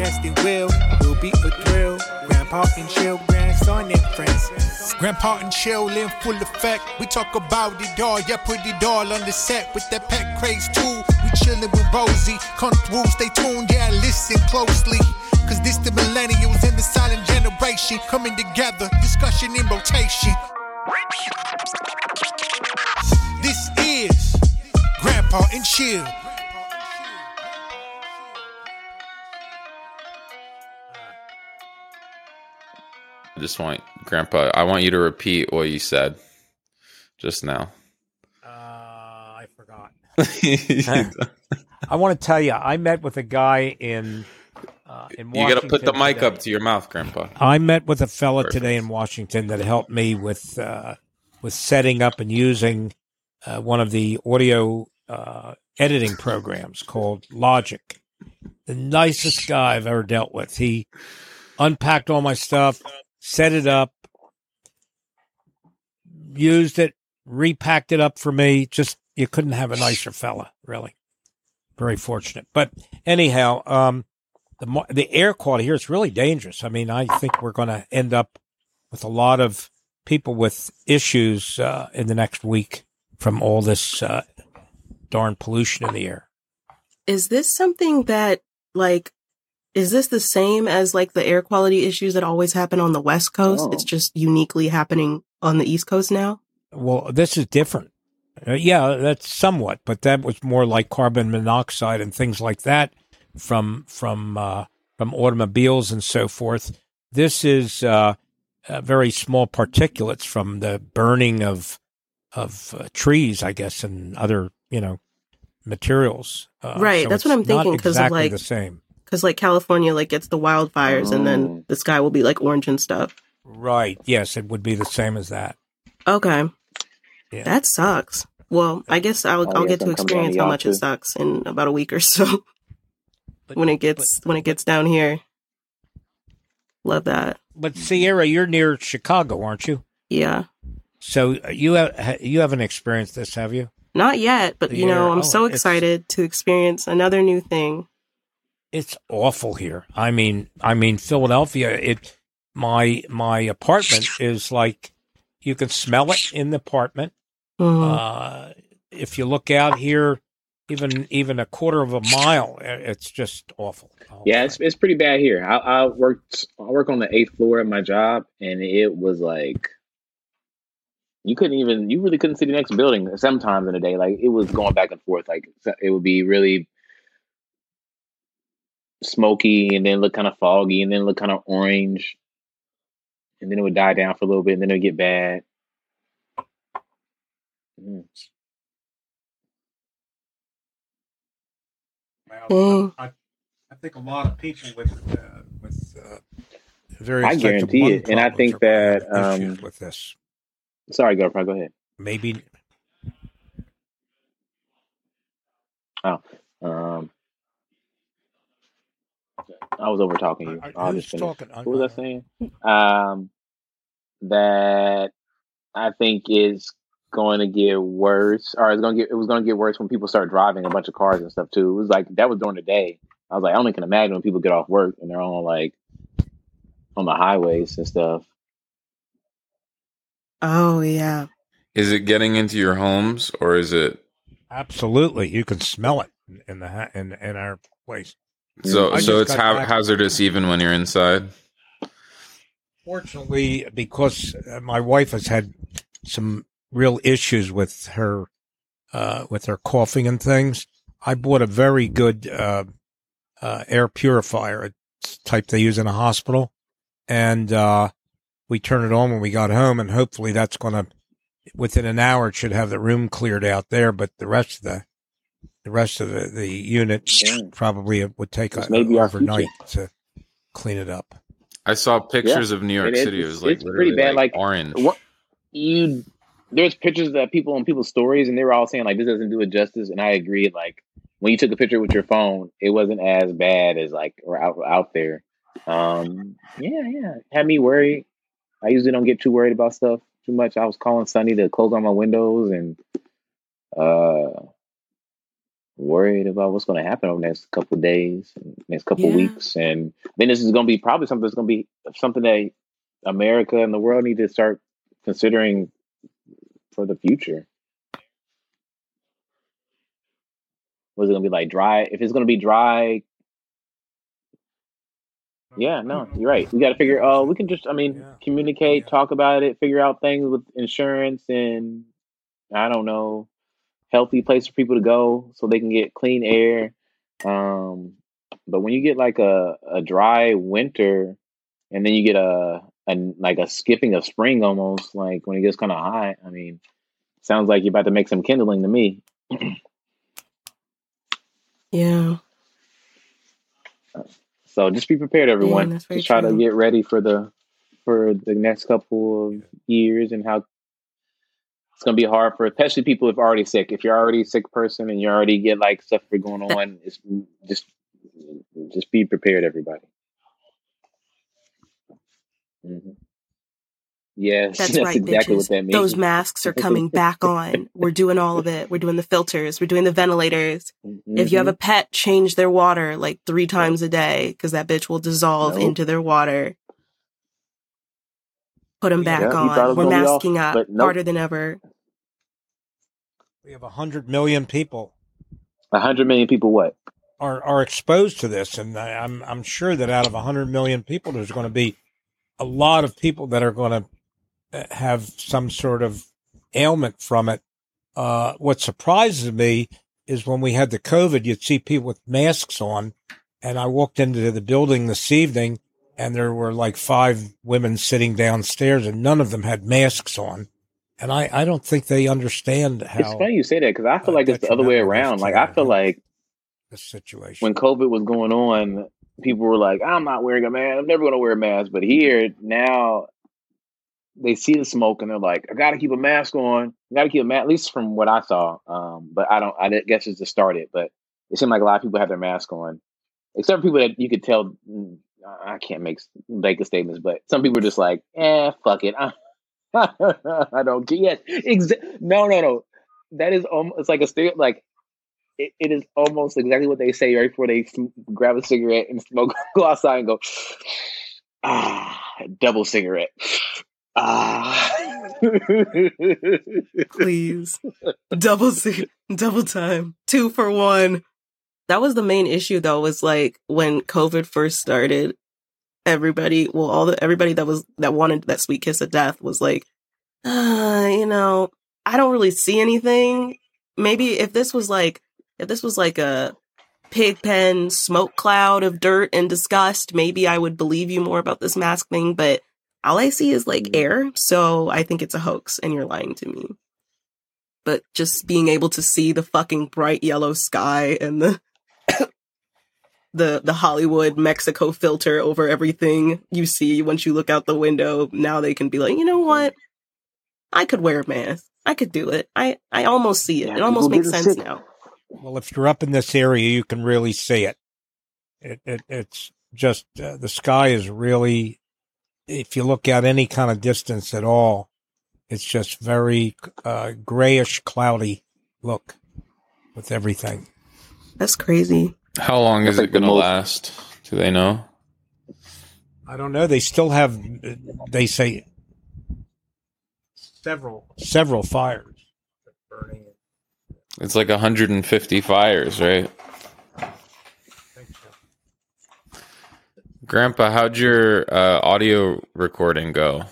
Casting will will be a thrill. Grandpa and chill, grandson and friends. Grandpa and chill in full effect. We talk about it all, yeah, put it all on the set with that pet craze too. We chillin' with Rosie. Come through, stay tuned, yeah, listen closely. Cause this the millennials and the silent generation coming together, discussion in rotation. This is Grandpa and Chill. Just want Grandpa. I want you to repeat what you said just now. Uh, I forgot. I want to tell you, I met with a guy in uh, in you got to put the mic today. up to your mouth, Grandpa. I met with a fella Perfect. today in Washington that helped me with uh, with setting up and using uh, one of the audio uh, editing programs called Logic. The nicest guy I've ever dealt with. He unpacked all my stuff, set it up, used it, repacked it up for me. Just you couldn't have a nicer fella, really. Very fortunate. But anyhow, um, the the air quality here is really dangerous. I mean, I think we're going to end up with a lot of people with issues uh, in the next week from all this uh, darn pollution in the air. Is this something that like is this the same as like the air quality issues that always happen on the West Coast? Oh. It's just uniquely happening on the East Coast now? Well, this is different. Uh, yeah, that's somewhat, but that was more like carbon monoxide and things like that from from uh, from automobiles and so forth. This is uh, uh, very small particulates from the burning of of uh, trees, I guess, and other you know materials. Uh, Right, that's what I'm thinking, 'cause of, exactly like- the same. Cuz like California like gets the wildfires and Oh. then the sky will be like orange and stuff. Right? Yes, it would be the same as that. Okay. Yeah. That sucks. Well, I guess I'll Oh, I'll yeah, get to some come down experience how much too. it sucks in about a week or so But, when it gets when it gets down here. Love that. but Sierra, you're near Chicago, aren't you? Yeah. So uh, you have you haven't experienced this, have you? Not yet, but you Yeah, know, I'm oh, so excited to experience another new thing. It's awful here. I mean, I mean Philadelphia. It my my apartment is like you can smell it in the apartment. Mhm. Uh, if you look out here, even even a quarter of a mile, it's just awful. whole Yeah, it's it's pretty bad here. I, I worked I work on the eighth floor at my job, and it was like you couldn't even you really couldn't see the next building sometimes in a day. Like it was going back and forth. Like it would be really smoky, and then look kind of foggy, and then look kind of orange, and then it would die down for a little bit, and then it would get bad. Mm. Mm. I, I think a lot of people with uh, with uh, various I guarantee it, and I think are gonna have that, um, with this Sorry, girlfriend. Go ahead. maybe Um, I was over talking you. I- I'll who's just talking? I- What was I saying? Um, that I think is going to get worse, or it's going to get. It was going to get worse when people start driving a bunch of cars and stuff too. It was like that was during the day. I was like, I only can imagine when people get off work and they're on like on the highways and stuff. Oh yeah. Is it getting into your homes or is it absolutely you can smell it in the ha- in in our place. So? I So just ha- hazardous even when you're inside. Fortunately, because uh, my wife has had some real issues with her uh, with her coughing and things, I bought a very good uh, uh, air purifier, it's type they use in a hospital, and uh, we turn it on when we got home, and hopefully that's going to within an hour it should have the room cleared out there, but the rest of the the rest of the, the unit Yeah. probably would take This a, may be our overnight to clean it up. I saw pictures of New York It is- City. It was like it's pretty bad, like, orange. What you there's pictures that people on people's stories and they were all saying like this doesn't do it justice and I agree like when you took a picture with your phone it wasn't as bad as like or out out there. Um yeah, yeah. Had me worried. I usually don't get too worried about stuff too much. I was calling Sunny to close all my windows and uh worried about what's going to happen over the next couple of days, next couple Yeah. of weeks, and then this is going to be probably something that's going to be something that America and the world need to start considering for the future. Was it going to be like dry? If it's going to be dry, yeah, no, you're right. We got to figure. Oh, we can just, I mean, Yeah. communicate, Yeah. talk about it, figure out things with insurance, and I don't know, healthy place for people to go so they can get clean air. Um, but when you get like a a dry winter, and then you get a, a like a skipping of spring almost, like when it gets kind of hot. I mean, sounds like you're about to make some kindling to me. Yeah. So just be prepared, everyone. very just try to get ready for the for the next couple of years and how it's gonna be hard for especially people if already sick. If you're already a sick person and you already get like stuff going on, it's just just be prepared, everybody. hmm Yes, That's, that's, right, exactly bitches. what that means. Those masks are coming back on. We're doing all of it. We're doing the filters. We're doing the ventilators. If you have Mhm. a pet, change their water like three times a day because that bitch will dissolve Nope. into their water. Put them back Yeah, you thought it on. We're gonna off, masking up but nope. harder than ever. We have a hundred million people a hundred million people, what? are are exposed to this, and I, I'm I'm sure that out of a hundred million people, there's going to be a lot of people that are going to have some sort of ailment from it. Uh, what surprises me is when we had the COVID, you'd see people with masks on, and I walked into the building this evening, and there were like five women sitting downstairs, and none of them had masks on. And I, I don't think they understand how It's funny you say that because I feel uh, like it's the other way detrimental it is around. Like I feel like the situation. when COVID was going on, people were like, "I'm not wearing a mask. I'm never going to wear a mask." But here now, they see the smoke and they're like, "I got to keep a mask on. I got to keep a mask." At least from what I saw. Um, but I don't. I guess it's just started. But it seemed like a lot of people have their mask on, except for people that you could tell. I can't make blanket statements, but some people are just like, "Eh, fuck it." I don't get Yes, exa- no, no, no. That is almost it's like a stereo. Like it, it is almost exactly what they say right before they sm- grab a cigarette and smoke. Go outside and go, ah, double cigarette. Ah. Please. double se- double time. Two for one. That was the main issue though, was like when COVID first started, everybody well all the everybody that was that wanted that sweet kiss of death was like, uh, you know, I don't really see anything. Maybe if this was like if this was like a pig pen smoke cloud of dirt and disgust, maybe I would believe you more about this mask thing, but all I see is like air, so I think it's a hoax and you're lying to me. But just being able to see the fucking bright yellow sky and the the the Hollywood Mexico filter over everything you see once you look out the window, now they can be like, you know what? I could wear a mask. I could do it. I I almost see it. Yeah, it almost makes sense sick. now. Well, if you're up in this area, you can really see it. It, it it's just uh, the sky is really. If you look out any kind of distance at all, it's just very uh, grayish, cloudy look with everything. That's crazy. How long is it going to last? Do they know? I don't know. They still have. They say several several fires burning. It's like 150 fires, right? Grandpa, how'd your uh, audio recording go?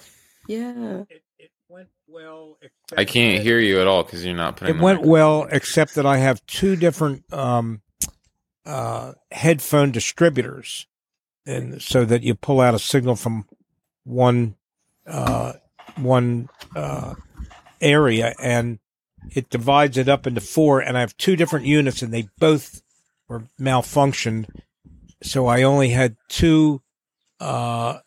Yeah. It, it went well. I can't hear you at all because you're not putting. It went mic- well, except that I have two different um, uh, headphone distributors, and so that you pull out a signal from one uh, one uh, area, and it divides it up into four. And I have two different units, and they both were malfunctioned. So I only had two uh,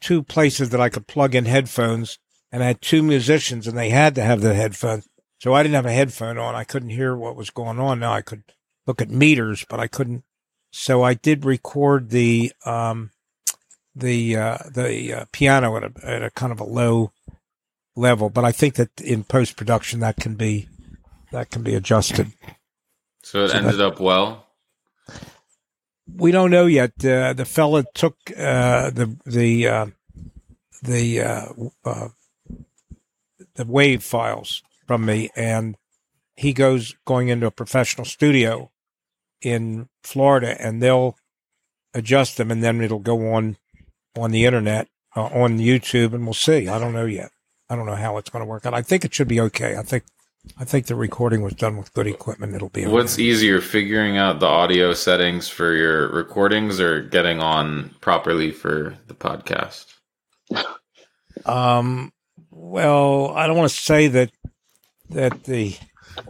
two places that I could plug in headphones and I had two musicians and they had to have the headphones. So I didn't have a headphone on. I couldn't hear what was going on. Now I could look at meters, but I couldn't. So I did record the, um, the, uh, the uh, piano at a, at a kind of a low level, but I think that in post production that can be, that can be adjusted. So it So ended up well. We don't know yet. Uh, the fella took uh, the the uh, the uh, uh, the wave files from me, and he goes going into a professional studio in Florida, and they'll adjust them, and then it'll go on on the internet uh, on YouTube, and we'll see. I don't know yet. I don't know how it's going to work out. I think it should be okay. I think I think the recording was done with good equipment. It'll be. What's okay. easier, figuring out the audio settings for your recordings or getting on properly for the podcast? Um, well, I don't want to say that that the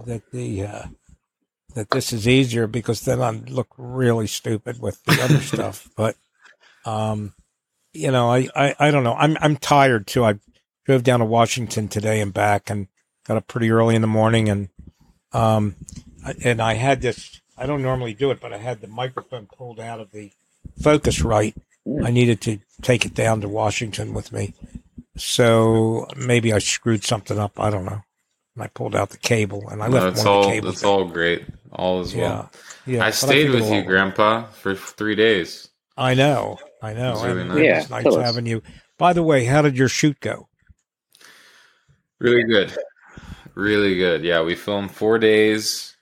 that the uh, that this is easier because then I look really stupid with the other stuff. But um, you know, I, I I don't know. I'm I'm tired too. I drove down to Washington today and back, and got up pretty early in the morning, and um, and I had this. I don't normally do it, but I had the microphone pulled out of the focus right. I needed to take it down to Washington with me. So maybe I screwed something up. I don't know. And I pulled out the cable and I No, left it's one of all the cables. it's all great. All is yeah, well. yeah. I stayed think with you, Grandpa, for three days. I know, I know. It was really and nice. it Yeah, was nice having you. By the way, how did your shoot go? Really good. Really good. Yeah, we filmed four days.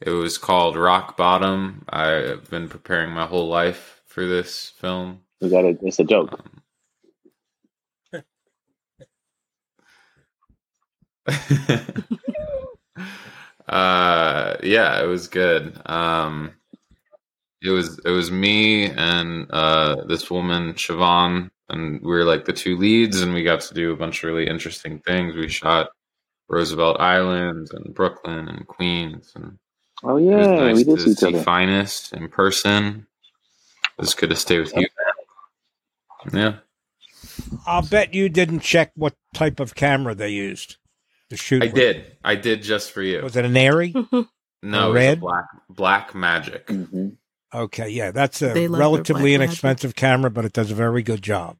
It was called Rock Bottom. I've been preparing my whole life for this film. Is that a, it's a joke? Um, uh yeah, it was good. Um it was it was me and uh this woman, Siobhan, and we were like the two leads and we got to do a bunch of really interesting things. We shot Roosevelt Island and Brooklyn and Queens and Oh it was yeah, nice we did to see each see other. Phines in person. It was good to stay with you. Yeah. I'll bet you didn't check what type of camera they used to shoot. I with. did. I did just for you. Was it an ARRI? No, it was a red? black Blackmagic. hmm Okay, yeah, that's a They love their relatively Blackmagic. inexpensive camera, but it does a very good job.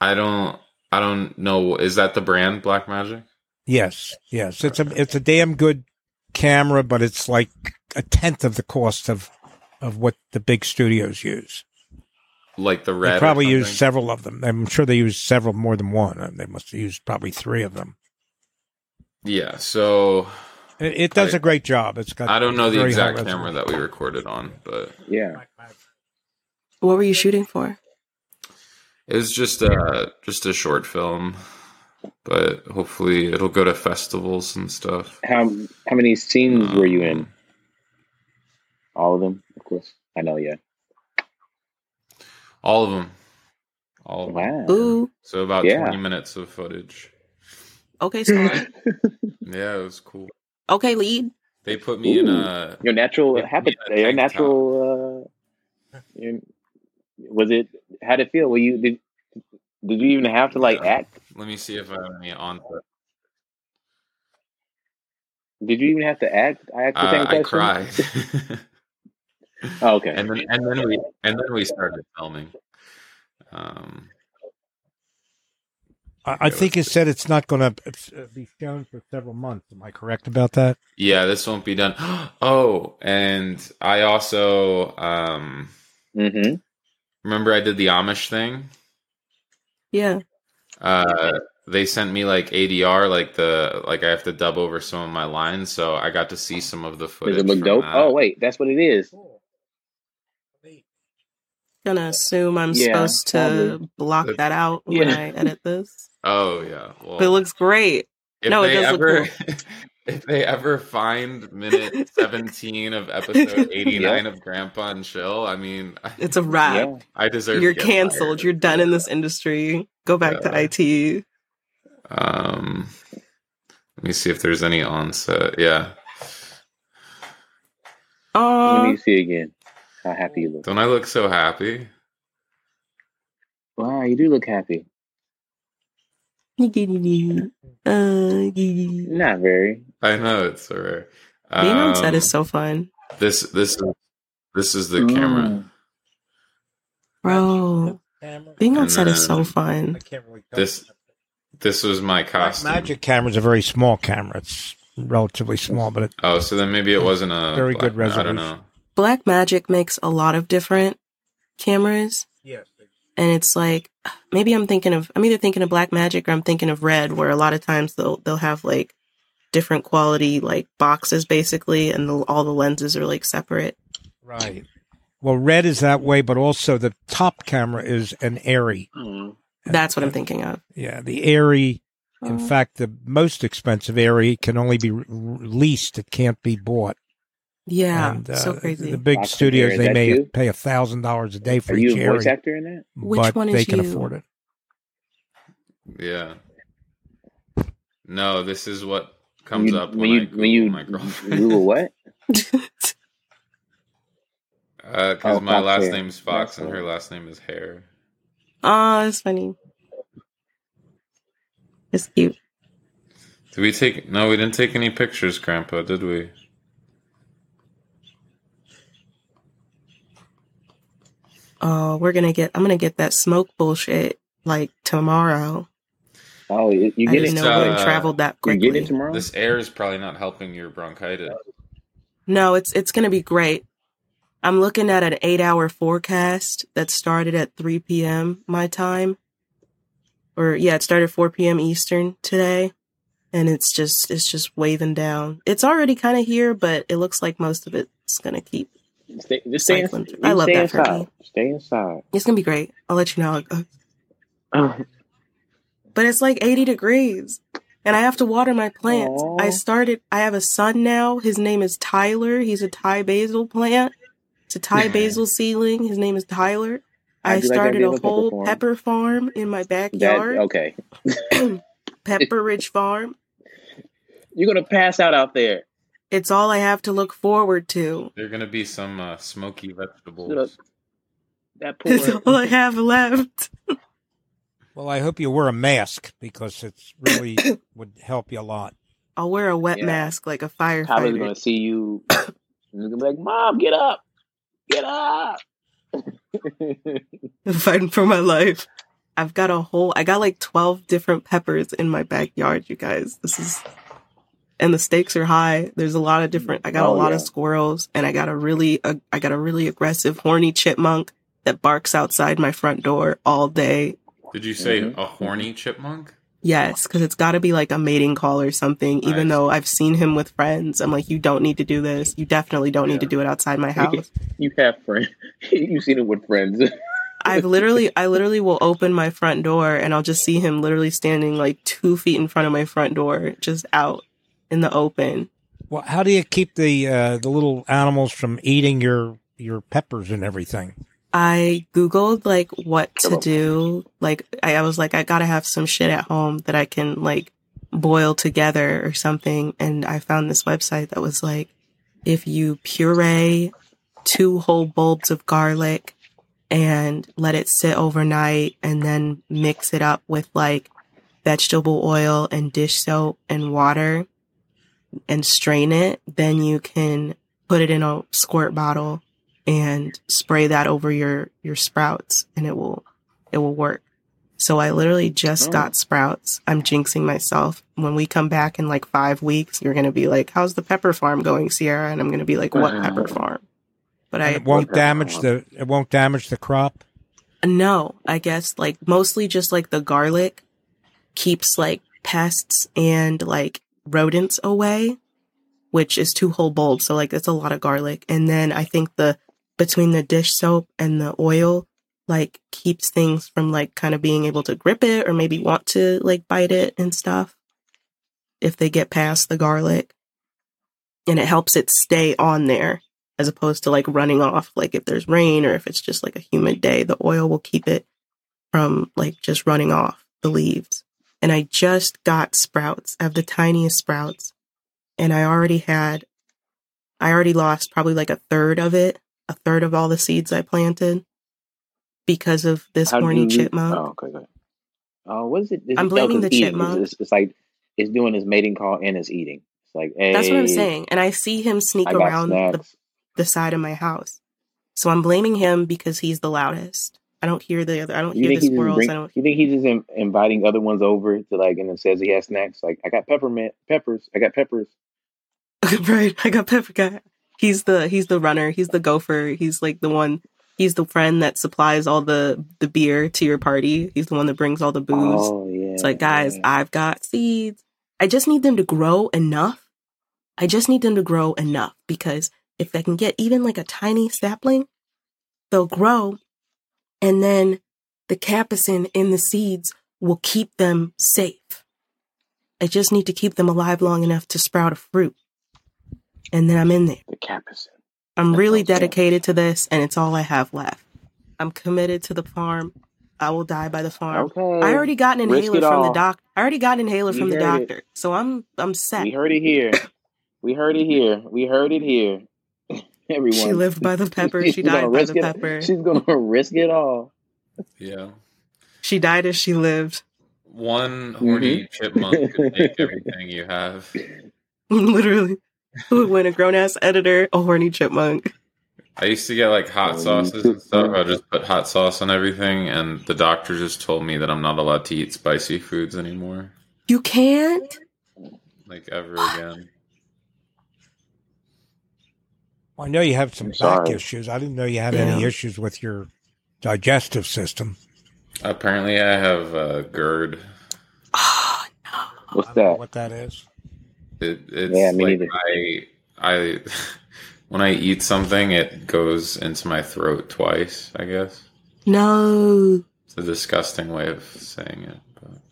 I don't I don't know is that the brand Blackmagic? Yes, yes, it's a it's a damn good camera, but it's like a tenth of the cost of of what the big studios use. Like the red. They probably use several of them. I'm sure they use several more than one. They must have used probably three of them. Yeah, so It, it does I- a great job. It's got. I don't know the exact camera resolution. that we recorded on, but Yeah. What were you shooting for? it was just a just a short film. But hopefully it'll go to festivals and stuff. How how many scenes were you in? Um, All of them, of course. I know. Yeah. All of them. All of them. Wow. Ooh. So about Yeah. 20 minutes of footage. Okay, Scar. Yeah, it was cool. okay, lead. They put me in a Your natural Yeah, habit. yeah, Your natural. Uh, your, was it? How did it feel? Were you did? Did you even have to like Yeah. act? Let me see if I have any on. Did you even have to act? I asked the Uh, same I question. cried, Oh, okay. and then and then we and then we started filming. Um, I, I think it said it's not going to be shown for several months. Am I correct about that? yeah, this won't be done. Oh, and I also um, hmm remember I did the Amish thing. Yeah. Uh, they sent me like ADR, like the like I have to dub over some of my lines, so I got to see some of the footage. Does it look dope? that. Oh wait, that's what it is. Gonna assume I'm Yeah, supposed to probably. block that out when Yeah. I edit this. Oh yeah. Well, But it looks great. if no, it they does look ever, if they ever find minute seventeen of episode eighty nine of Grandpa and Chill, I mean, It's a wrap. Yeah. I deserve. You're to get canceled. fired. You're done in this industry. Go back Yeah. to IT. Um, let me see if there's any on set. Yeah, Oh. Let me see again. How happy you look. don't I look so happy? Wow, you do look happy. Uh, Not very. I know it's so rare. Being on set Um, is so fun. This this is this is the camera. Mm. Bro, being on set is so fun. I can't really. This this was my Black costume. Magic camera is a very small camera. It's relatively small, but it, Oh, so then maybe it wasn't a Very black- good I don't resolution. know. Blackmagic makes a lot of different cameras. Yes, and it's like maybe I'm thinking of I'm either thinking of Blackmagic or I'm thinking of Red, where a lot of times they'll they'll have like different quality like boxes basically, and the, all the lenses are like separate. right. Well, red is that way, but also the top camera is an ARRI. Mm. That's what I'm thinking of. Yeah, the ARRI. In Oh. fact, the most expensive ARRI can only be re- leased; it can't be bought. Yeah, And, uh, so crazy. The big Box of studios Air, is they may you? pay a thousand dollars a day for Are each you a voice ARRI, actor in that? Which but one is they can you? afford it. Yeah. No, this is what comes you, up when when, you I Google when you my girlfriend. Google what? Because Oh, my Fox last Hair. name's Fox That's and her last name is Hair. oh, that's funny. It's cute. Did we take? No, we didn't take any pictures, Grandpa. Did we? Oh, we're gonna get. I'm gonna get that smoke bullshit like tomorrow. Oh, you, you I get didn't it. It's, know it uh, traveled that quickly. You get it tomorrow. This air is probably not helping your bronchitis. No, it's it's gonna be great. I'm looking at an eight hour forecast that started at 3 p.m. my time. Or yeah, it started 4 p.m. Eastern today. And it's just it's just waving down. It's already kind of here, but it looks like most of it's gonna keep. Stay, just stay, in, Cycling through. you I love stay that for inside. me. Stay inside. It's gonna be great. I'll let you know. goes. Uh-huh. But it's like 80 degrees. And I have to water my plants. Aw. I started I have a son now. His name is Tyler. He's a Thai basil plant. It's a Thai basil seedling. His name is Tyler. I How'd you like started a whole farm? pepper farm in my that backyard. okay. Pepper Ridge Farm. You're gonna pass out out there. It's all I have to look forward to. There are gonna be some uh, smoky vegetables. Look. That It's all I have left. Well, I hope you wear a mask because it's really would help you a lot. I'll wear a wet Yeah. mask like a Tyler's firefighter. gonna see you. and He's gonna be like, "Mom, get up, get up." fighting for my life. I've got a whole I got like 12 different peppers in my backyard, you guys. This is and the stakes are high. There's a lot of different I got a Oh, lot yeah. of squirrels and I got a really uh, I got a really aggressive horny chipmunk that barks outside my front door all day. Did you say Mhm. a horny chipmunk? Yes, cuz it's got to be like a mating call or something even Nice. though I've seen him with friends. I'm like you don't need to do this. You definitely don't need to do it outside my house. you have friends. You've seen it with friends. I've literally, I literally will open my front door and I'll just see him literally standing like two feet in front of my front door, just out in the open. Well, how do you keep the uh, the little animals from eating your your peppers and everything? I Googled like what to do. Like, I, I was like, I gotta have some shit at home that I can like boil together or something. And I found this website that was like, if you puree two whole bulbs of garlic and let it sit overnight and then mix it up with like vegetable oil and dish soap and water and strain it, then you can put it in a squirt bottle and spray that over your your sprouts and it will it will work. So I literally just Oh. got sprouts. I'm jinxing myself. When we come back in like 5 weeks, you're going to be like, "How's the pepper farm going, Sierra?" and I'm going to be like, "What pepper farm?" But And I it won't damage the it won't damage the crop. no, I guess like mostly just like the garlic keeps like pests and like rodents away, which is two whole bulbs. So like it's a lot of garlic. And then I think the between the dish soap and the oil like keeps things from like kind of being able to grip it or maybe want to like bite it and stuff if they get past the garlic. And it helps it stay on there as opposed to like running off like if there's rain or if it's just like a humid day the oil will keep it from like just running off the leaves and i just got sprouts i have the tiniest sprouts and i already had i already lost probably like a third of it a third of all the seeds i planted because of this How horny you- chipmunk Oh, okay, okay. Oh, uh, what is it? Is I'm it blaming the eating? chipmunk. It's, it's, it's like it's doing his mating call and it's eating. It's like, hey, that's what i'm saying and i see him sneak around the, the side of my house so i'm blaming him because he's the loudest I don't hear the other. I don't You hear the squirrels. bring, I don't. you think he's just in, inviting other ones over to like and it says he has snacks like I got peppermint peppers I got peppers right. I got pepper guy. He's the he's the runner. He's the gopher. He's like the one. He's the friend that supplies all the the beer to your party. He's the one that brings all the booze. oh yeah It's like, guys, yeah. I've got seeds. I just need them to grow enough. I just need them to grow enough because if I can get even like a tiny sapling, they'll grow. And then the capsaicin in the seeds will keep them safe. I just need to keep them alive long enough to sprout a fruit. And then I'm in there. the capsaicin I'm That really good. dedicated to this and it's all I have left. I'm committed to the farm. I will die by the farm. okay I already got an inhaler from the all. doc. I already got an inhaler We from the heard it. doctor, so I'm I'm set. we heard it here we heard it here we heard it here everyone She lived by the pepper. She died by the it- pepper. she's gonna risk it all Yeah. She died as she lived. One horny mm-hmm. chipmunk could take everything you have. Literally, who would win a grown ass editor, a horny chipmunk? I used to get like hot sauces and stuff. could- I just put hot sauce on everything, and the doctor just told me that I'm not allowed to eat spicy foods anymore, You can't. like ever again. I know you have some I'm back sorry. issues. I didn't know you had any issues with your digestive system. Apparently, I have uh, GERD. Oh, what's I don't know that what that is. It, it's Yeah, me like neither. I, I, when I eat something, it goes into my throat twice. I guess no. it's a disgusting way of saying it.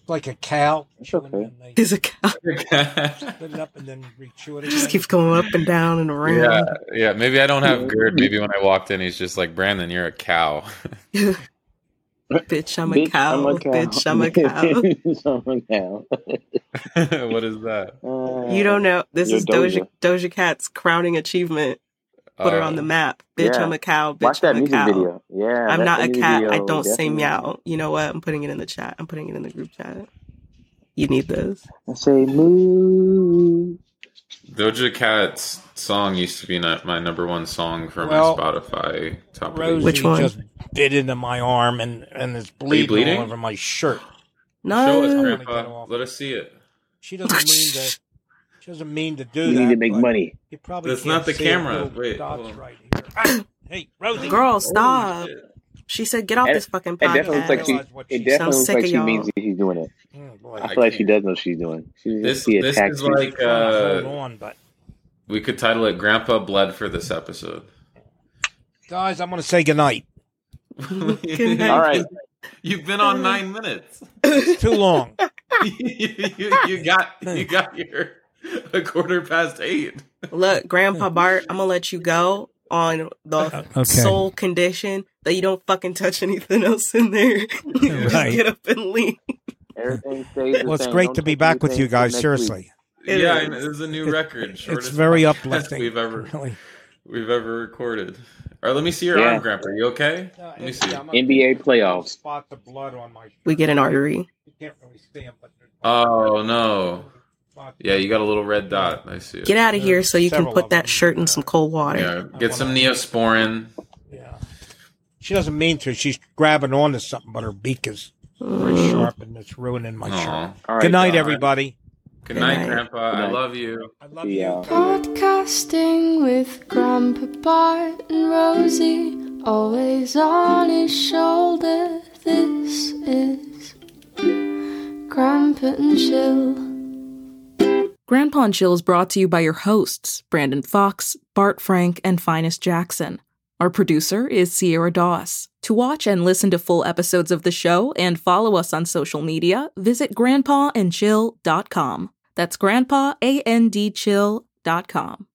Like a cow. It's okay. He's a cow. But. spit it up and then re-chew it It just keeps going up and down and around. yeah. yeah. Maybe I don't have GERD. Maybe when I walked in, he's just like, Brandon, you're a cow. Bitch, I'm a Bitch, cow. I'm a cow. Bitch, I'm a cow. I'm a cow. what is that? Uh, You don't know. This You're is Doja Doja Cat's crowning achievement. Put her on the oh, map. Bitch, Yeah. I'm a cow. Bitch, Watch that I'm a music cow. video. Yeah, I'm not a music cat. I don't say meow. You know what? I'm putting it in the chat. I'm putting it in the group chat. You need this. I say moo. Doja Cat's song used to be not my number one song for Well, my Spotify top of Rosie Which one? just bit into my arm and, and it's bleeding, bleeding? all over my shirt. No. Show us, Grandpa. Let us see it. She doesn't mean to. She doesn't mean to do You that. need to make money. You probably That's can't the camera. Wait, dots right here. Ah, hey, Rosie. Girl, stop. Holy. She said, get off It- this fucking podcast." It definitely looks like she. Realize what It she definitely looks like she y'all. means she's doing it. Mm, boy. I I feel like she does know what she's doing. She This- this is like- uh, on, but We could title it "Grandpa Bled" for this episode. guys, I'm going to say goodnight. Good night. All right. You've been on nine minutes. It's too long. you, you, you got you got your a quarter past eight. Look, Grandpa Bart, I'm gonna let you go on the uh, Okay. sole condition that you don't fucking touch anything else in there. you just Right. get up and leave. Everything stays Well, it's same. great Don't to be back with you guys. till next week. Seriously, It yeah, is. I this is a new record. it's very uplifting. we've ever Really. we've ever recorded. All right, let me see your Yeah. arm, Grandpa. Are You okay? Let me see. NBA playoffs. Spot the blood on my. We get an artery. You can't really see 'em, but Oh no. Yeah, you got a little red dot. I see it. Get out of here so you can put that shirt in some cold water. Yeah, get some neosporin. Yeah. She doesn't mean to. She's grabbing onto something, but her beak is very Mm. sharp and it's ruining my shirt. Aw. All right, Good night, y'all. everybody. Good Good night, night. Grandpa. Good I love you. I love See you. Podcasting with Grandpa Bart and Rosie, always on his shoulder. This is Grandpa and Chill. Grandpa and Chill is brought to you by your hosts, Brandon Fox, Bart Frank, and Phines Jackson. Our producer is Sierra Doss. To watch and listen to full episodes of the show and follow us on social media, visit grandpaandchill.com. That's grandpa, A-N-D chill.com.